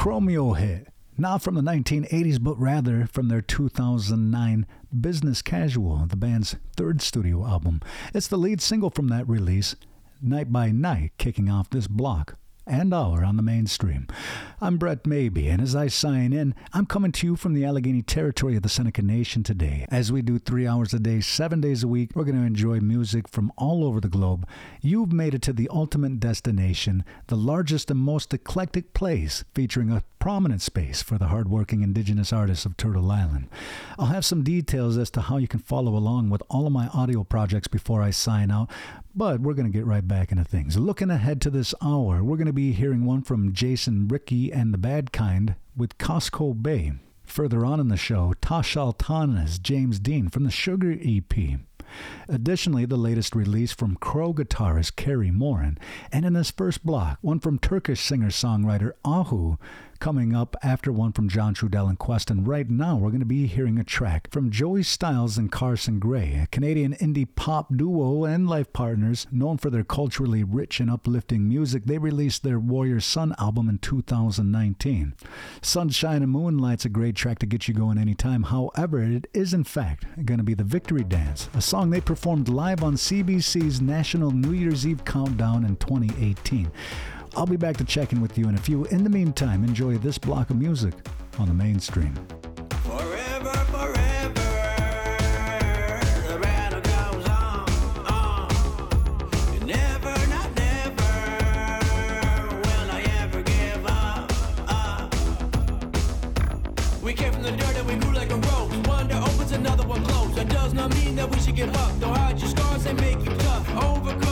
Chromeo hit. Not from the 1980s, but rather from their 2009 Business Casual, the band's third studio album. It's the lead single from that release, Night by Night, kicking off this block and hour on the mainstream. I'm Brett Maybe, and as I sign in, I'm coming to you from the Allegheny territory of the Seneca Nation today. As we do three hours a day, seven days a week, we're going to enjoy music from all over the globe. You've made it to the ultimate destination, the largest and most eclectic place, featuring a prominent space for the hardworking indigenous artists of Turtle Island. I'll have some details as to how you can follow along with all of my audio projects before I sign out, but we're going to get right back into things. Looking ahead to this hour, we're going to be hearing one from Jason Ricci and the Bad Kind with Casco Bay. Further on in the show, Tash Sultana's James Dean from the Sugar EP. Additionally, the latest release from Crow guitarist Cary Morin, and in this first block, one from Turkish singer songwriter Ahu coming up after one from John Trudell and Kwest. And right now, we're going to be hearing a track from Joey Stylez and Carsen Gray, a Canadian indie pop duo and life partners known for their culturally rich and uplifting music. They released their Warrior Sun album in 2019. Sunshine and Moonlight's a great track to get you going anytime. However, it is in fact going to be the Victory Dance, a song they performed live on CBC's National New Year's Eve Countdown in 2018. I'll be back to check in with you in a few. In the meantime, enjoy this block of music on the mainstream. And another one. That does not mean that we should give up. Don't hide your scars, they make you tough. Overcoming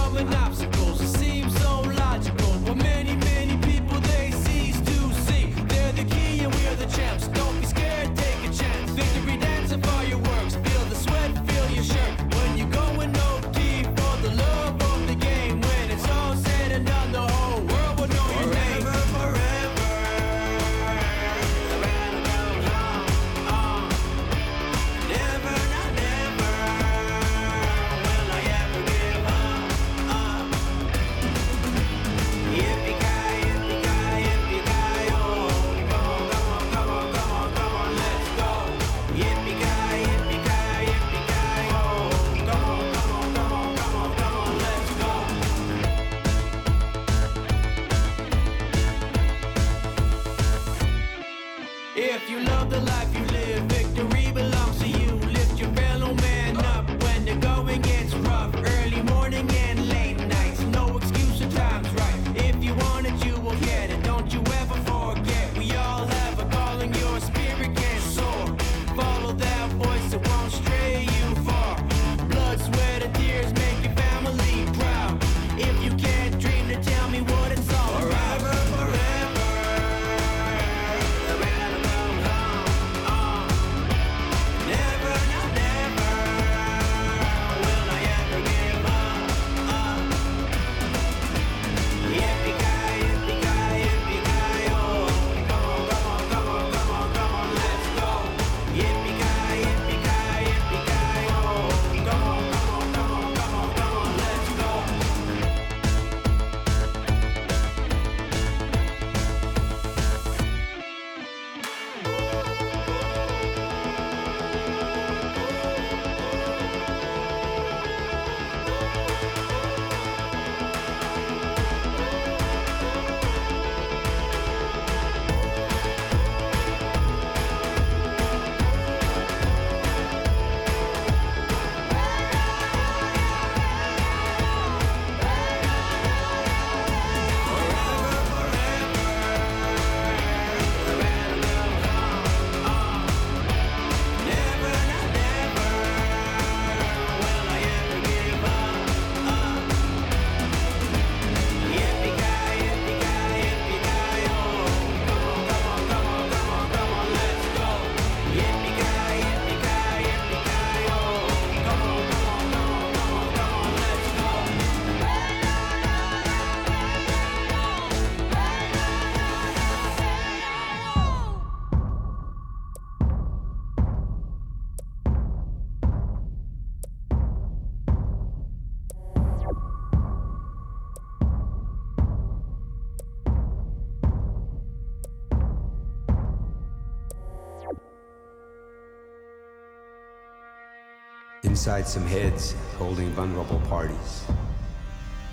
Inside some heads holding vulnerable parties,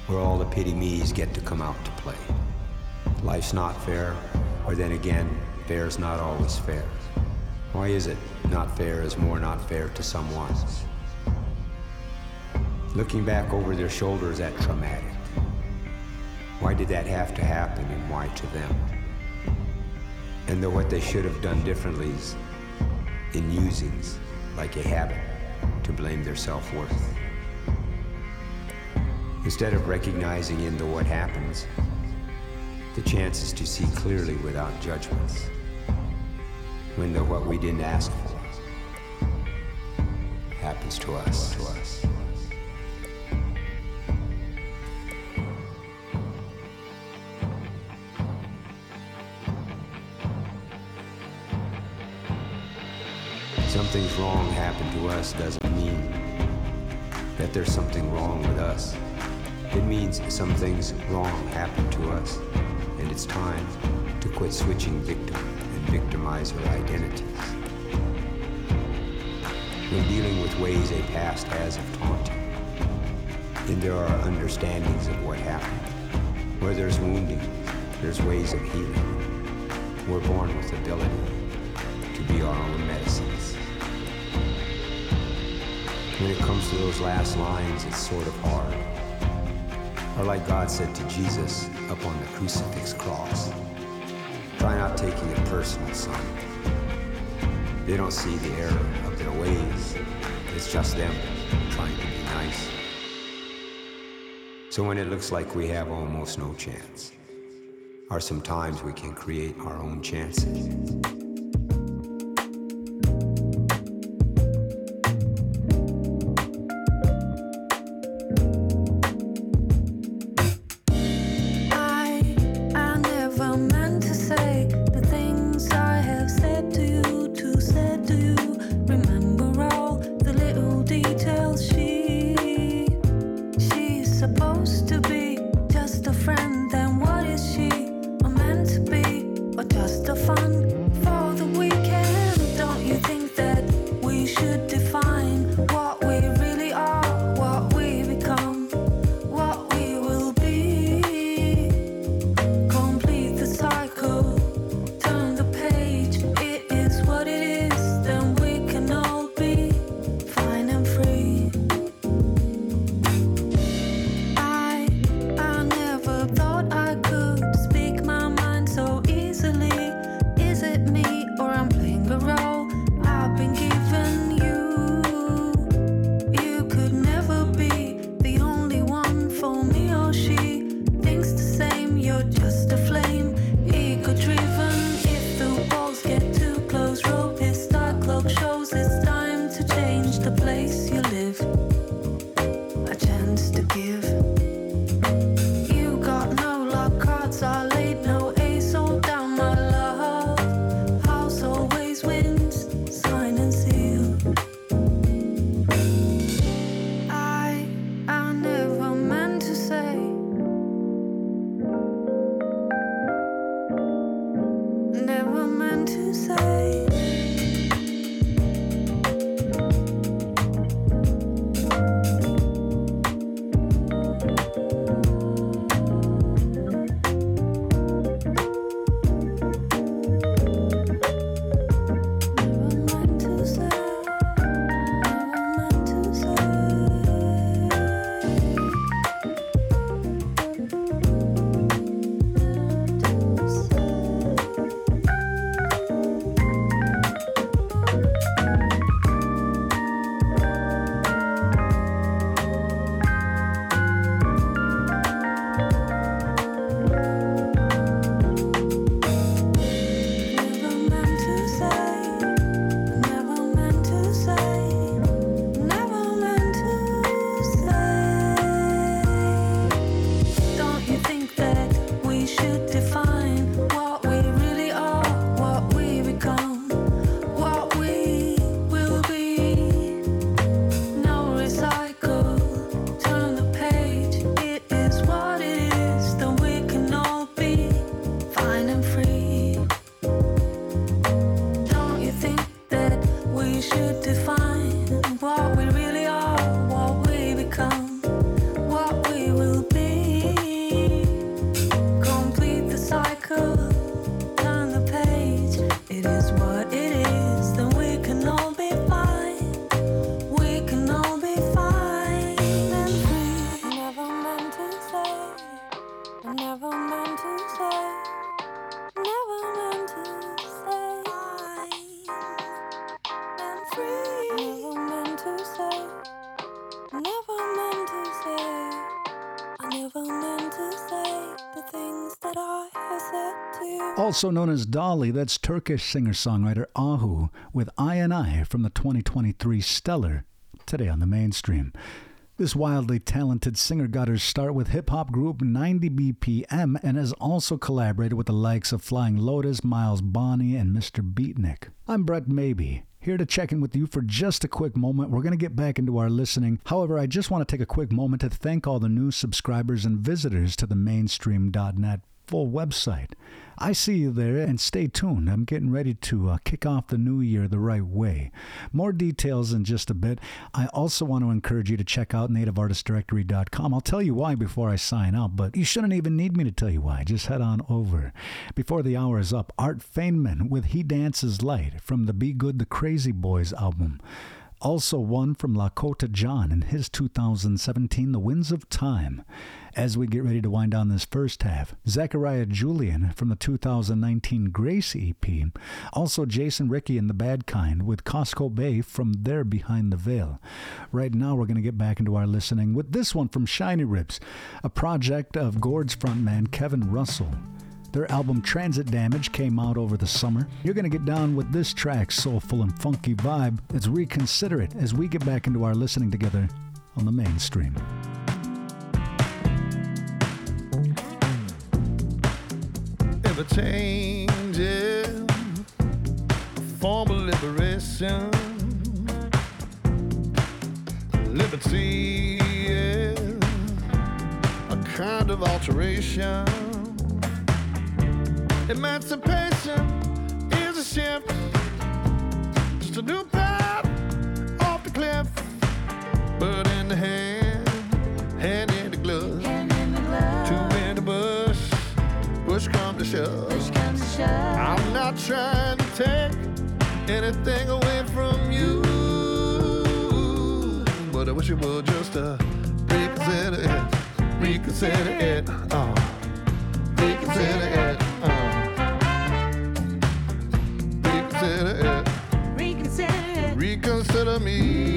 where all the pity me's get to come out to play. Life's not fair, or then again, fair's not always fair. Why is it not fair is more not fair to someone? Looking back over their shoulders at traumatic. Why did that have to happen and why to them? And though what they should have done differently is in usings like a habit, to blame their self worth. Instead of recognizing in the what happens, the chances to see clearly without judgments. When the what we didn't ask for happens to us, to us. Something's wrong happened to us doesn't mean that there's something wrong with us. It means some things wrong happened to us, and it's time to quit switching victim and victimizer identities. When dealing with ways a past has of taunting, and there are understandings of what happened. Where there's wounding, there's ways of healing. We're born with ability to be our own medicines. When it comes to those last lines, it's sort of hard. Or like God said to Jesus up on the crucifix cross, try not taking it personal, son. They don't see the error of their ways. It's just them trying to be nice. So when it looks like we have almost no chance, are some times we can create our own chances. Also known as Dolly, that's Turkish singer songwriter Ahu with I and I from the 2023 Stellar, today on the mainstream. This wildly talented singer got her start with hip hop group 90 BPM and has also collaborated with the likes of Flying Lotus, Miles Bonny, and Mr. Beatnik. I'm Brett Maybe. Here to check in with you for just a quick moment. We're going to get back into our listening. However, I just want to take a quick moment to thank all the new subscribers and visitors to the mainstream.net full website. I see you there and stay tuned. I'm getting ready to uh, kick off the new year the right way. More details in just a bit. I also want to encourage you to check out nativeartistdirectory.com. I'll tell you why before I sign out, but you shouldn't even need me to tell you why. Just head on over. Before the hour is up, Art Feynman with He Dances Light from the Be Good the Crazy Boys album. Also one from Lakota John in his 2017 The Winds of Time. As we get ready to wind down this first half, Zachariah Julian from the 2019 Grace EP. Also Jason Ricci and the Bad Kind with Casco Bay from There Behind the Veil. Right now we're going to get back into our listening with this one from Shinyribs, a project of Gourds frontman Kevin Russell. Their album Transit Damage came out over the summer. You're going to get down with this track's soulful and funky vibe. Let's reconsider it as we get back into our listening together on the mainstream. Ever changing, form of liberation, liberty, yeah, a kind of alteration. Emancipation is a shift, just a new path off the cliff, anything away from you, but I wish you would just uh, reconsider it, reconsider it, uh, reconsider it, uh, reconsider it, reconsider me.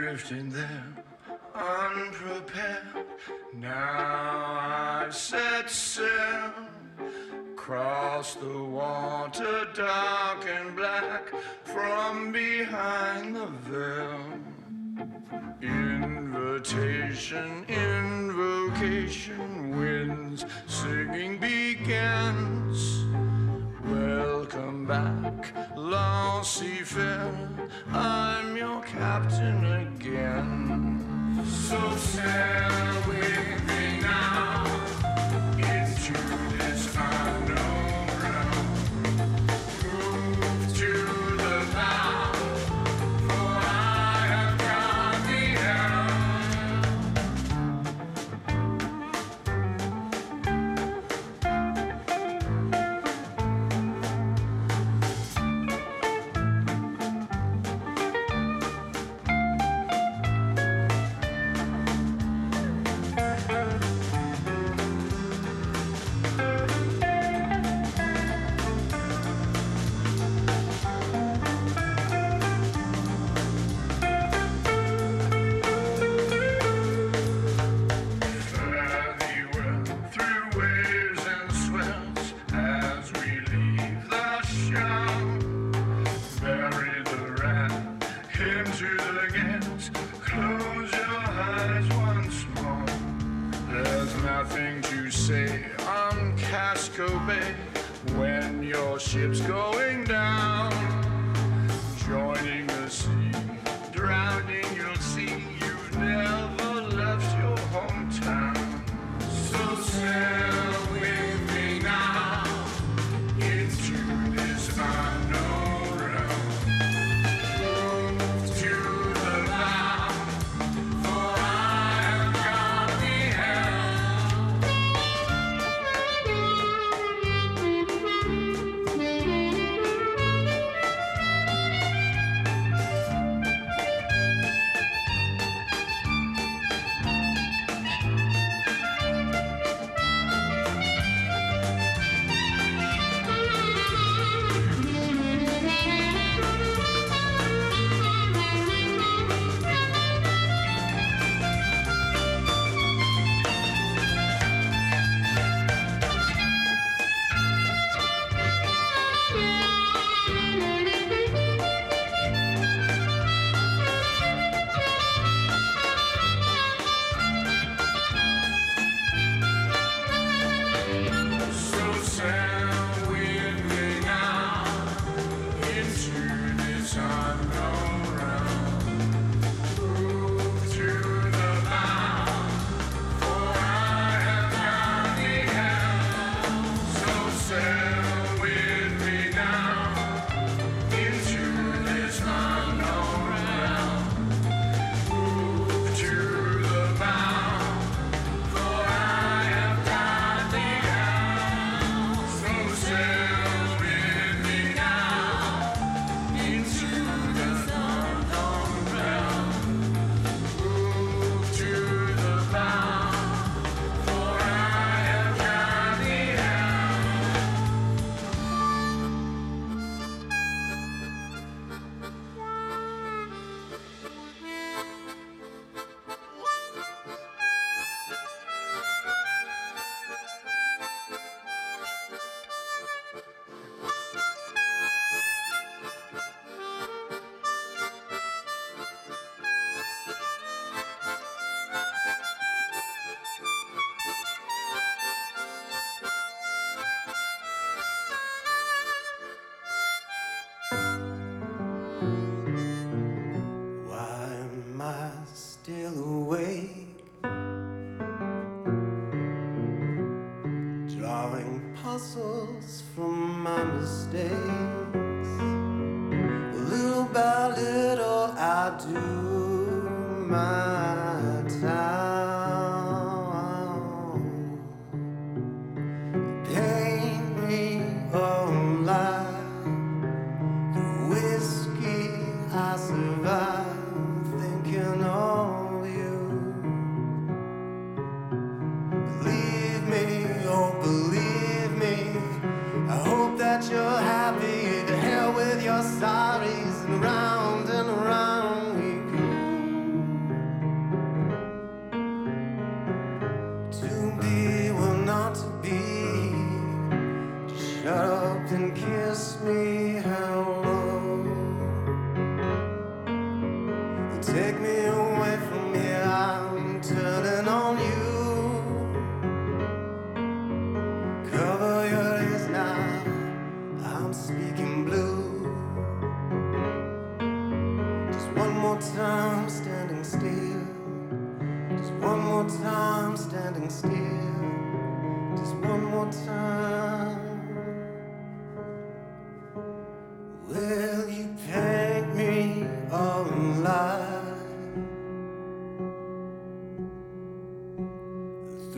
drifting there, unprepared. Now I've set sail across the water, dark and black, from behind the veil. Invitation, invocation, winds singing begins back, Lucifer. I'm your captain again. So sad.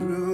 Through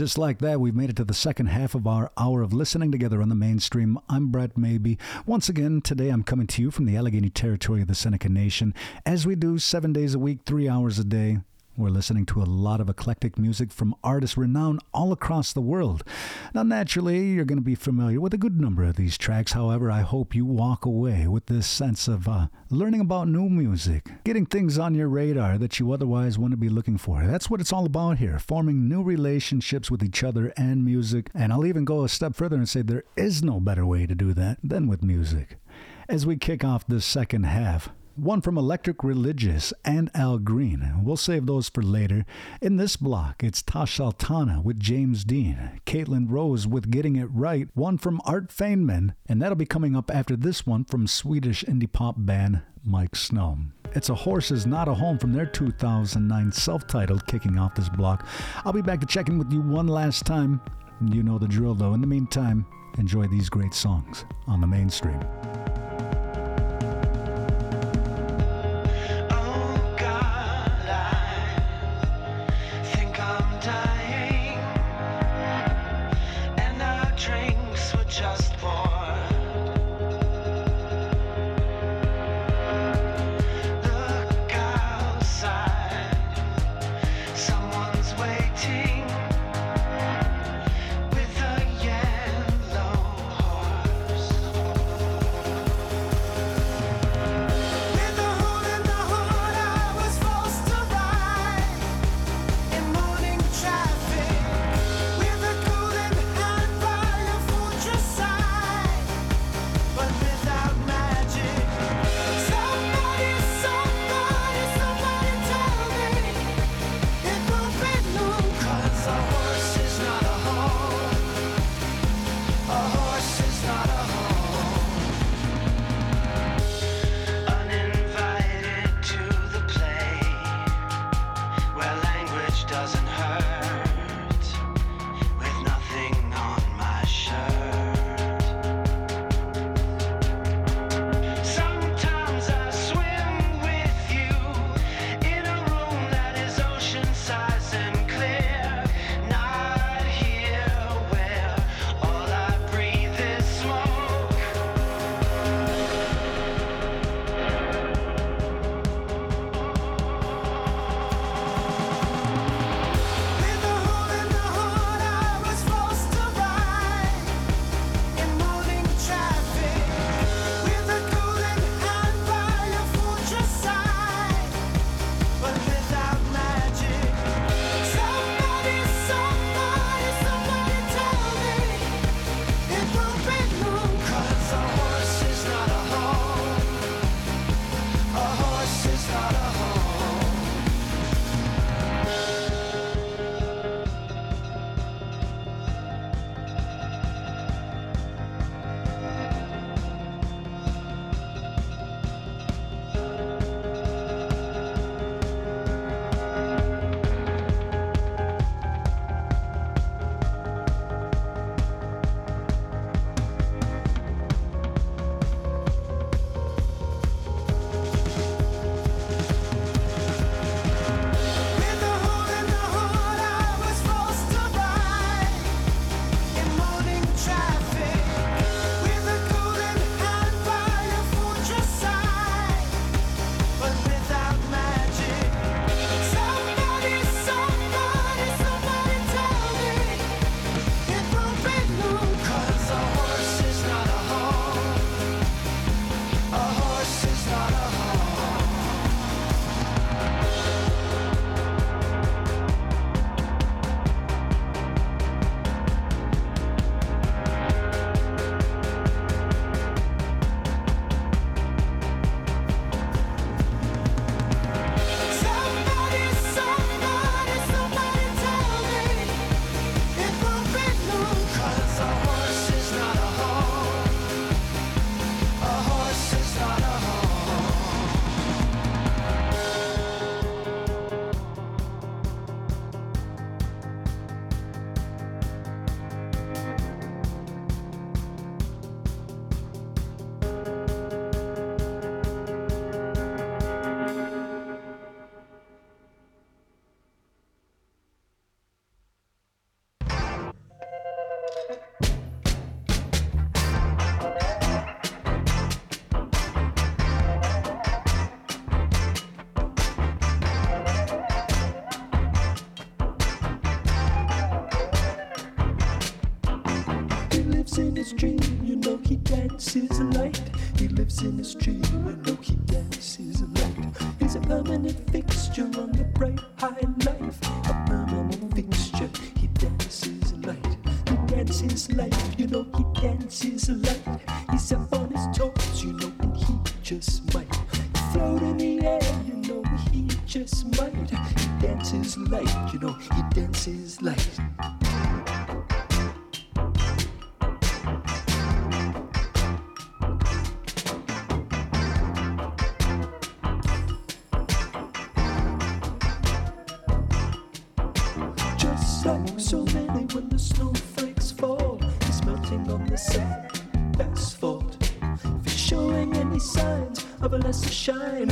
just like that, we've made it to the second half of our hour of listening together on the mainstream. I'm Brett Maybee. Once again, today I'm coming to you from the Allegheny territory of the Seneca Nation, as we do seven days a week, three hours a day. We're listening to a lot of eclectic music from artists renowned all across the world. Now, naturally, you're going to be familiar with a good number of these tracks. However, I hope you walk away with this sense of uh, learning about new music, getting things on your radar that you otherwise wouldn't be looking for. That's what it's all about here forming new relationships with each other and music. And I'll even go a step further and say there is no better way to do that than with music. As we kick off this second half, one from Electric Religious and Al Green. We'll save those for later. In this block, it's Tash Sultana with James Dean, Caitlin Rose with Getting It Right, one from Art Feynman, and that'll be coming up after this one from Swedish indie pop band Miike Snow. It's a Horse is Not a Home from their 2009 self titled kicking off this block. I'll be back to check in with you one last time. You know the drill, though. In the meantime, enjoy these great songs on the mainstream. In his dream, shine,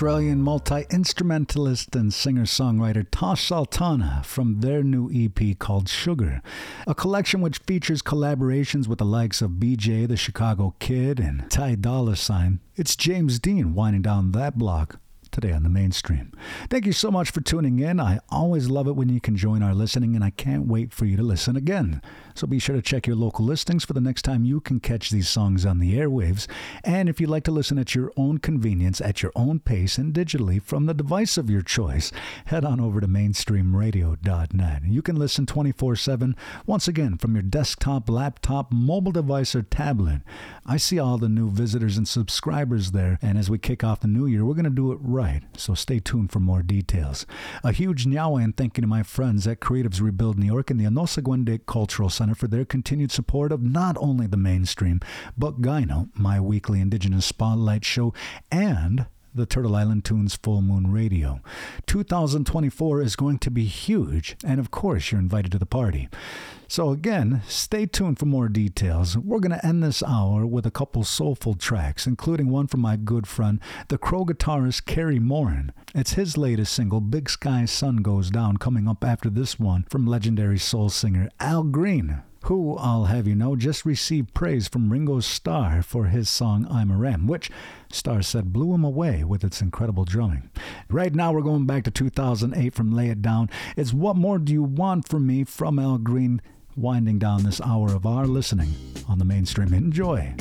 Australian multi instrumentalist and singer songwriter Tash Sultana from their new EP called Sugar, a collection which features collaborations with the likes of BJ the Chicago Kid and Ty Dolla Sign. It's James Dean winding down that block today on the mainstream. Thank you so much for tuning in. I always love it when you can join our listening, and I can't wait for you to listen again. So be sure to check your local listings for the next time you can catch these songs on the airwaves. And if you'd like to listen at your own convenience, at your own pace, and digitally from the device of your choice, head on over to mainstreamradio.net. You can listen 24 7, once again, from your desktop, laptop, mobile device, or tablet. I see all the new visitors and subscribers there, and as we kick off the new year, we're going to do it right. So stay tuned for more details. A huge nyawa and thank you to my friends at Creatives Rebuild New York and the Anosaguende Cultural Center for their continued support of not only the mainstream, but Gyno, my weekly Indigenous Spotlight show, and the Turtle Island Tunes Full Moon Radio. 2024 is going to be huge, and of course, you're invited to the party. So, again, stay tuned for more details. We're going to end this hour with a couple soulful tracks, including one from my good friend, the crow guitarist Cary Morin. It's his latest single, Big Sky Sun Goes Down, coming up after this one from legendary soul singer Al Green who, I'll have you know, just received praise from Ringo Starr for his song I'm a Ram, which Starr said blew him away with its incredible drumming. Right now, we're going back to 2008 from Lay It Down. It's What More Do You Want From Me from Al Green, winding down this hour of our listening on the mainstream. Enjoy.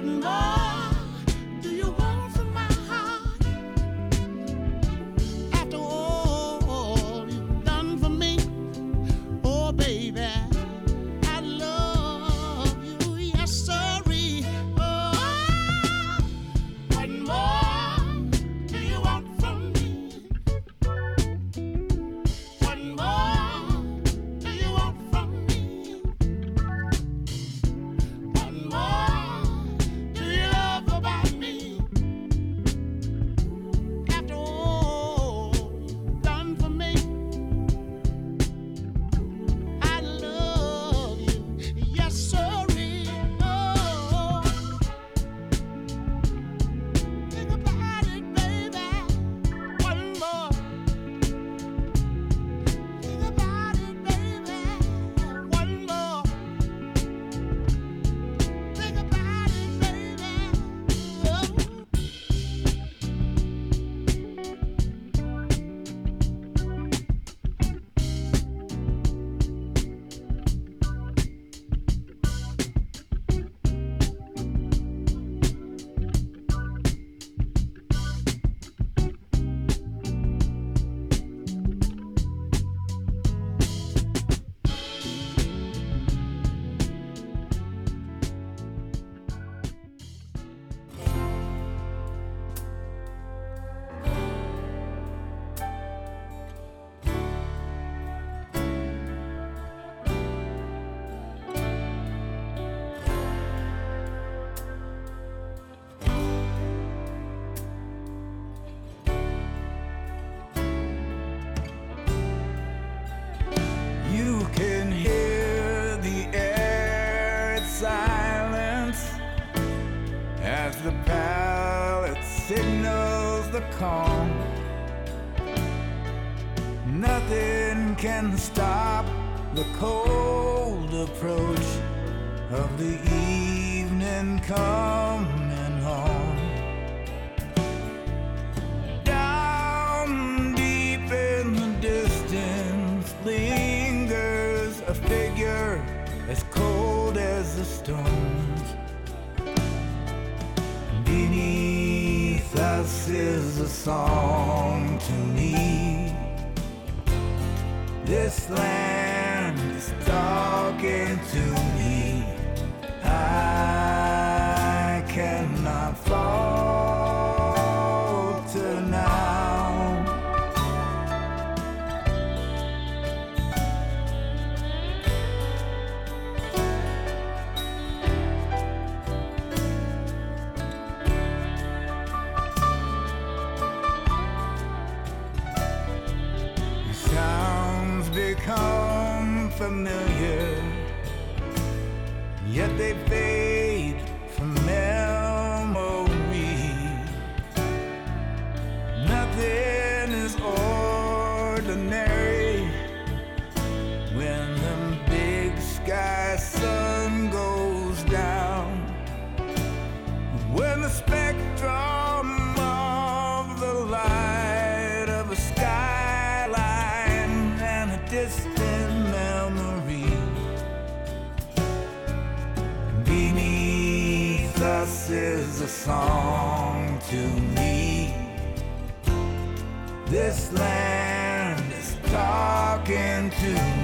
forgotten. The calm. Nothing can stop the cold approach of the evening coming home. Down deep in the distance lingers a figure as cold as the stones. Beneath us is song to me. This land distant memory beneath us is a song to me. This land is talking to me.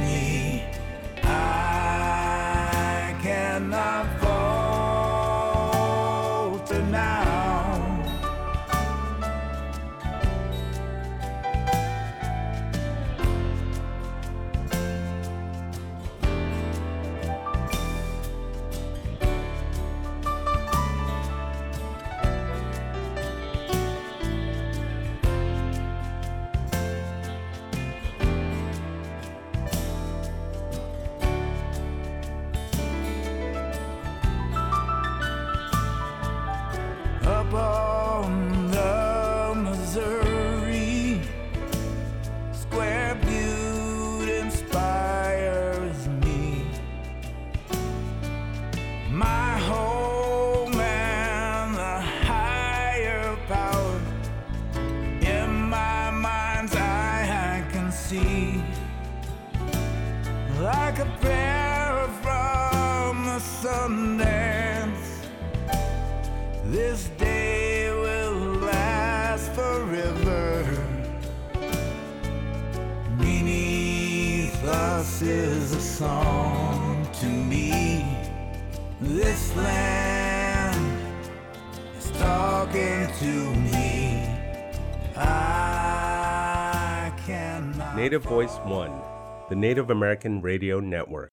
The Native American Radio Network.